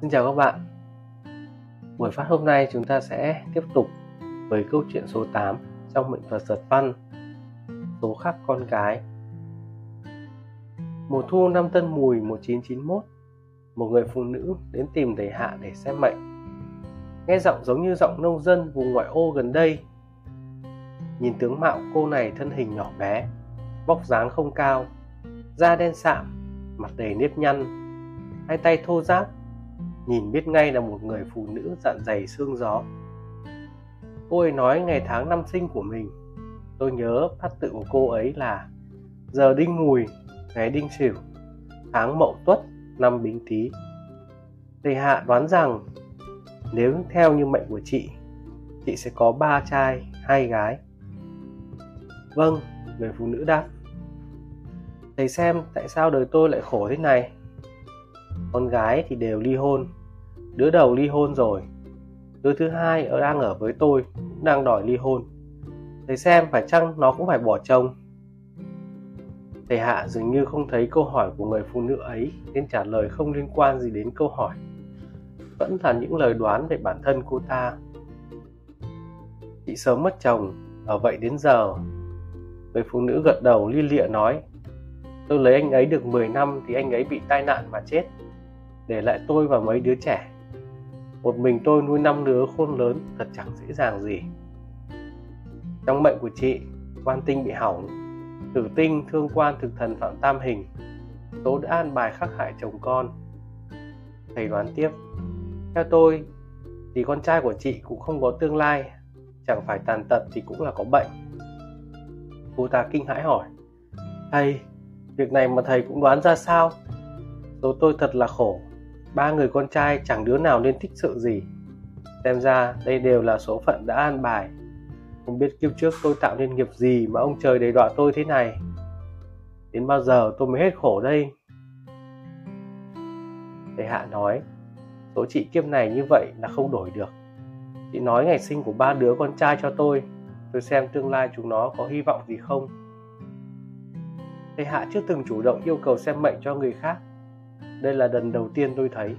Xin chào các bạn. Buổi phát hôm nay chúng ta sẽ tiếp tục với câu chuyện số 8 trong mệnh thuật giật văn. Số khắc con cái Mùa thu năm Tân Mùi 1991 Một người phụ nữ đến tìm thầy Hạ để xem mệnh. Nghe giọng giống như giọng nông dân vùng ngoại ô gần đây. Nhìn tướng mạo cô này thân hình nhỏ bé Vóc dáng không cao, Da đen sạm, Mặt đầy nếp nhăn, Hai tay thô ráp nhìn biết ngay là một người phụ nữ dặn dày xương gió. Cô ấy nói ngày tháng năm sinh của mình. Tôi nhớ phát tự của cô ấy là, giờ đinh mùi ngày đinh sửu, tháng mậu tuất, năm bính tý. Thầy hạ đoán rằng, nếu theo như mệnh của chị chị sẽ có ba trai, hai gái. Vâng người phụ nữ đáp. Thầy xem tại sao đời tôi lại khổ thế này? Con gái thì đều ly hôn đứa đầu ly hôn rồi. Đứa thứ hai ở đang ở với tôi cũng đang đòi ly hôn. Thầy xem, phải chăng nó cũng phải bỏ chồng? Thầy hạ dường như không thấy câu hỏi của người phụ nữ ấy, nên trả lời không liên quan gì đến câu hỏi. Vẫn là những lời đoán về bản thân cô ta. Chị sớm mất chồng, ở vậy đến giờ. Người phụ nữ gật đầu li lịa nói, tôi lấy anh ấy được 10 năm thì anh ấy bị tai nạn mà chết. Để lại tôi và mấy đứa trẻ một mình tôi nuôi năm đứa khôn lớn thật chẳng dễ dàng gì. Trong mệnh của chị, quan tinh bị hỏng. Tử tinh, thương quan, thực thần phạm tam hình. Tố đã an bài khắc hại chồng con. Thầy đoán tiếp. Theo tôi, thì con trai của chị cũng không có tương lai. Chẳng phải tàn tật thì cũng là có bệnh. Cô ta kinh hãi hỏi. Thầy, việc này mà thầy cũng đoán ra sao? Số tôi thật là khổ ba người con trai chẳng đứa nào nên thích sự gì. Xem ra đây đều là số phận đã an bài. Không biết kiếp trước tôi tạo nên nghiệp gì mà ông trời đầy đọa tôi thế này. Đến bao giờ tôi mới hết khổ đây? Thầy hạ nói, số chị kiếp này như vậy là không đổi được. Chị nói ngày sinh của ba đứa con trai cho tôi tôi xem tương lai chúng nó có hy vọng gì không? Thầy hạ chưa từng chủ động yêu cầu xem mệnh cho người khác đây là lần đầu tiên tôi thấy.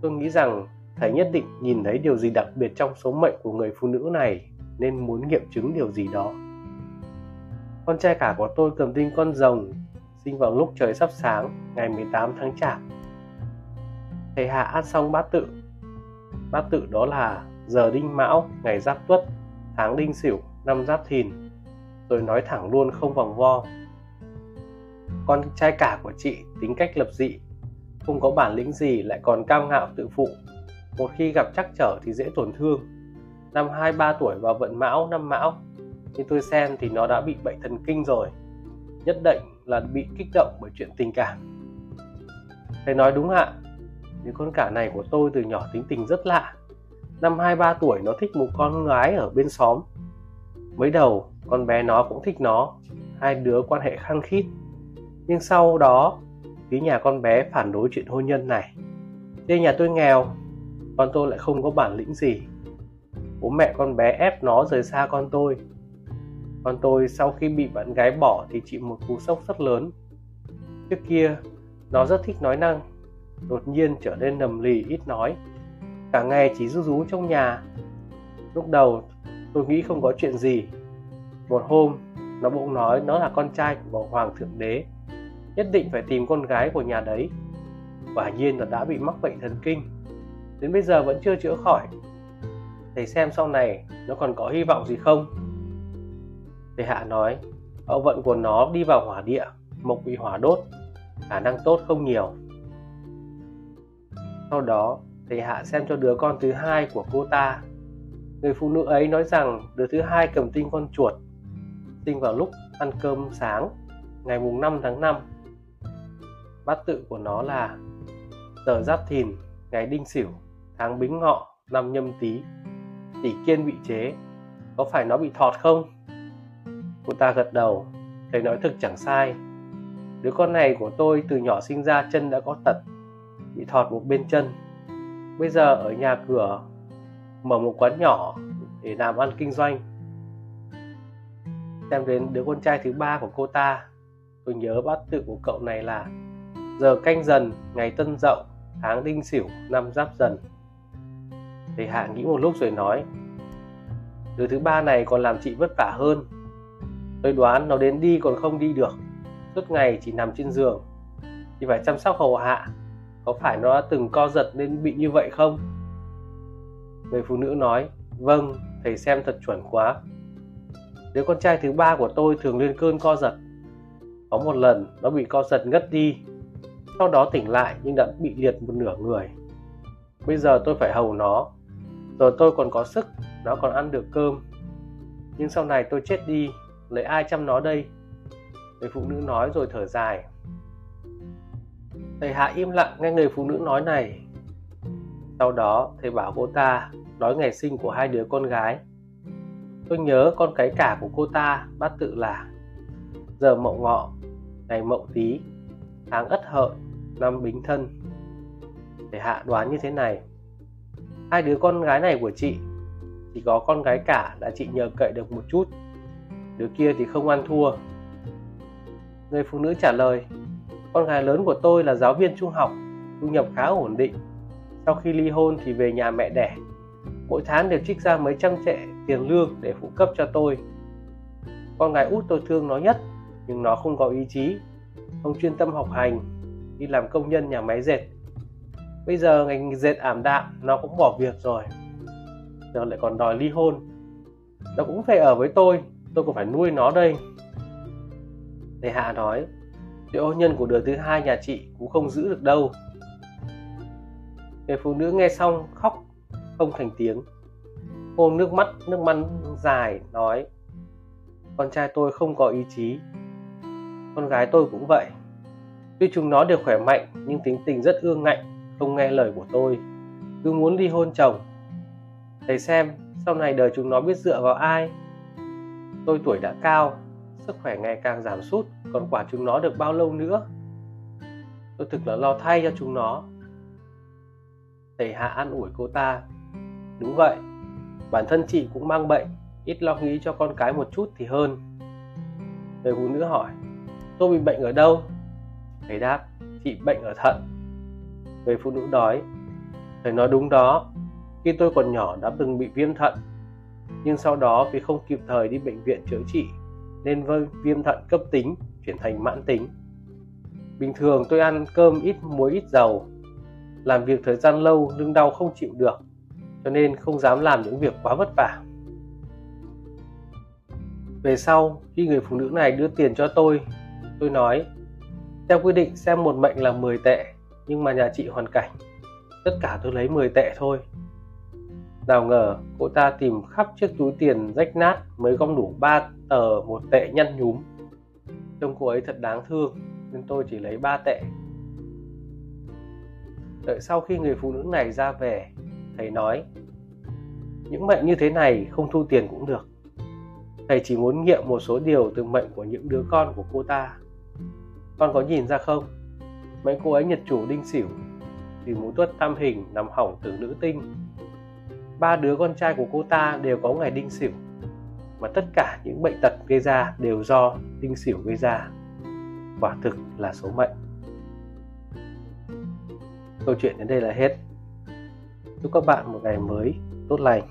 Tôi nghĩ rằng thầy nhất định nhìn thấy điều gì đặc biệt trong số mệnh của người phụ nữ này, nên muốn nghiệm chứng điều gì đó. Con trai cả của tôi cầm tinh con rồng, sinh vào lúc trời sắp sáng, ngày 18 tháng chạp. Thầy hạ ăn xong bát tự. Bát tự đó là giờ đinh mão, ngày giáp tuất, tháng đinh sửu, năm giáp thìn. Rồi nói thẳng luôn không vòng vo con trai cả của chị tính cách lập dị, không có bản lĩnh gì lại còn cao ngạo tự phụ. Một khi gặp trắc trở thì dễ tổn thương. Năm hai, ba tuổi vào vận mão, năm mão. Nhưng tôi xem thì nó đã bị bệnh thần kinh rồi. Nhất định là bị kích động bởi chuyện tình cảm. Thầy nói đúng ạ, những con cả này của tôi từ nhỏ tính tình rất lạ. Năm hai, ba tuổi nó thích một con gái ở bên xóm. Mới đầu, con bé nó cũng thích nó. Hai đứa quan hệ khăng khít nhưng sau đó, phía nhà con bé phản đối chuyện hôn nhân này. Nên nhà tôi nghèo, con tôi lại không có bản lĩnh gì. Bố mẹ con bé ép nó rời xa con tôi. Con tôi sau khi bị bạn gái bỏ thì chịu một cú sốc rất lớn. Trước kia, nó rất thích nói năng, đột nhiên trở nên nầm lì ít nói. Cả ngày chỉ rú rú trong nhà. Lúc đầu, tôi nghĩ không có chuyện gì. Một hôm, nó bỗng nói nó là con trai của hoàng thượng đế nhất định phải tìm con gái của nhà đấy. Quả nhiên là đã bị mắc bệnh thần kinh, đến bây giờ vẫn chưa chữa khỏi. Thầy xem sau này nó còn có hy vọng gì không? Thầy hạ nói hậu vận của nó đi vào hỏa địa, mộc bị hỏa đốt, khả năng tốt không nhiều. Sau đó, thầy hạ xem cho đứa con thứ hai của cô ta. Người phụ nữ ấy nói rằng đứa thứ hai cầm tinh con chuột, sinh vào lúc ăn cơm sáng, ngày mùng 5 tháng 5 bát tự của nó là giờ giáp thìn, ngày đinh sửu, tháng bính ngọ, năm nhâm tý. Tỷ kiên bị chế, có phải nó bị thọt không? Cô ta gật đầu thầy nói thực chẳng sai. Đứa con này của tôi từ nhỏ sinh ra chân đã có tật, bị thọt một bên chân. Bây giờ ở nhà cửa, mở một quán nhỏ để làm ăn kinh doanh. Xem đến đứa con trai thứ ba của cô ta, tôi nhớ bát tự của cậu này là giờ canh dần, ngày tân dậu, tháng đinh sửu, năm giáp dần. Thầy hạ nghĩ một lúc rồi nói, đứa thứ ba này còn làm chị vất vả hơn. Tôi đoán nó đến đi còn không đi được. Suốt ngày chỉ nằm trên giường. Thì phải chăm sóc hầu hạ. Có phải nó đã từng co giật nên bị như vậy không? Người phụ nữ nói vâng thầy xem thật chuẩn quá. Đứa con trai thứ ba của tôi thường lên cơn co giật. Có một lần nó bị co giật ngất đi sau đó tỉnh lại nhưng đã bị liệt một nửa người. Bây giờ tôi phải hầu nó. Rồi tôi còn có sức, nó còn ăn được cơm. Nhưng sau này tôi chết đi, lấy ai chăm nó đây? Người phụ nữ nói rồi thở dài. Thầy hạ im lặng nghe người phụ nữ nói này. Sau đó, thầy bảo cô ta nói ngày sinh của hai đứa con gái. Tôi nhớ con cái cả của cô ta, bát tự là giờ mậu ngọ, ngày mậu tý tháng ất hợi, năm bính thân. Để hạ đoán như thế này. Hai đứa con gái này của chị, chỉ có con gái cả là chị nhờ cậy được một chút. Đứa kia thì không ăn thua. Người phụ nữ trả lời, con gái lớn của tôi là giáo viên trung học, thu nhập khá ổn định. Sau khi ly hôn thì về nhà mẹ đẻ. Mỗi tháng đều trích ra mấy trăm tệ tiền lương để phụ cấp cho tôi. Con gái út tôi thương nó nhất, nhưng nó không có ý chí ông chuyên tâm học hành, đi làm công nhân nhà máy dệt. Bây giờ ngành dệt ảm đạm, nó cũng bỏ việc rồi. Giờ lại còn đòi ly hôn. Nó cũng phải ở với tôi tôi cũng phải nuôi nó đây. Thầy hạ nói chuyện hôn nhân của đứa thứ hai nhà chị cũng không giữ được đâu. Người phụ nữ nghe xong khóc, không thành tiếng. Ôm nước mắt nước mắt dài, nói, con trai tôi không có ý chí con gái tôi cũng vậy. Tuy chúng nó đều khỏe mạnh, nhưng tính tình rất ương ngạnh, không nghe lời của tôi. Cứ muốn ly hôn chồng. Thầy xem, sau này đời chúng nó biết dựa vào ai? Tôi tuổi đã cao, sức khỏe ngày càng giảm sút, còn quả chúng nó được bao lâu nữa? Tôi thực là lo thay cho chúng nó. Thầy hạ an ủi cô ta. Đúng vậy, bản thân chị cũng mang bệnh, ít lo nghĩ cho con cái một chút thì hơn. Người phụ nữ hỏi tôi bị bệnh ở đâu? Thầy đáp, chị bệnh ở thận. Người phụ nữ đói thầy nói đúng đó, khi tôi còn nhỏ đã từng bị viêm thận, nhưng sau đó vì không kịp thời đi bệnh viện chữa trị, nên viêm thận cấp tính chuyển thành mãn tính. Bình thường tôi ăn cơm ít muối, ít dầu, làm việc thời gian lâu lưng đau không chịu được, cho nên không dám làm những việc quá vất vả. Về sau, khi người phụ nữ này đưa tiền cho tôi tôi nói, theo quy định, xem một mệnh là 10 tệ, nhưng mà nhà chị hoàn cảnh. Tất cả tôi lấy 10 tệ thôi. Nào ngờ, cô ta tìm khắp chiếc túi tiền rách nát mới gom đủ 3 tờ một tệ nhăn nhúm. Trông cô ấy thật đáng thương, nên tôi chỉ lấy 3 tệ. Đợi sau khi người phụ nữ này ra về, thầy nói, những mệnh như thế này không thu tiền cũng được. Thầy chỉ muốn nghiệm một số điều từ mệnh của những đứa con của cô ta con có nhìn ra không? Mấy cô ấy nhật chủ đinh xỉu vì muốn tuất tam hình nằm hỏng từ nữ tinh. Ba đứa con trai của cô ta đều có ngày đinh xỉu mà tất cả những bệnh tật gây ra đều do đinh xỉu gây ra. Quả thực là số mệnh. Câu chuyện đến đây là hết. Chúc các bạn một ngày mới tốt lành.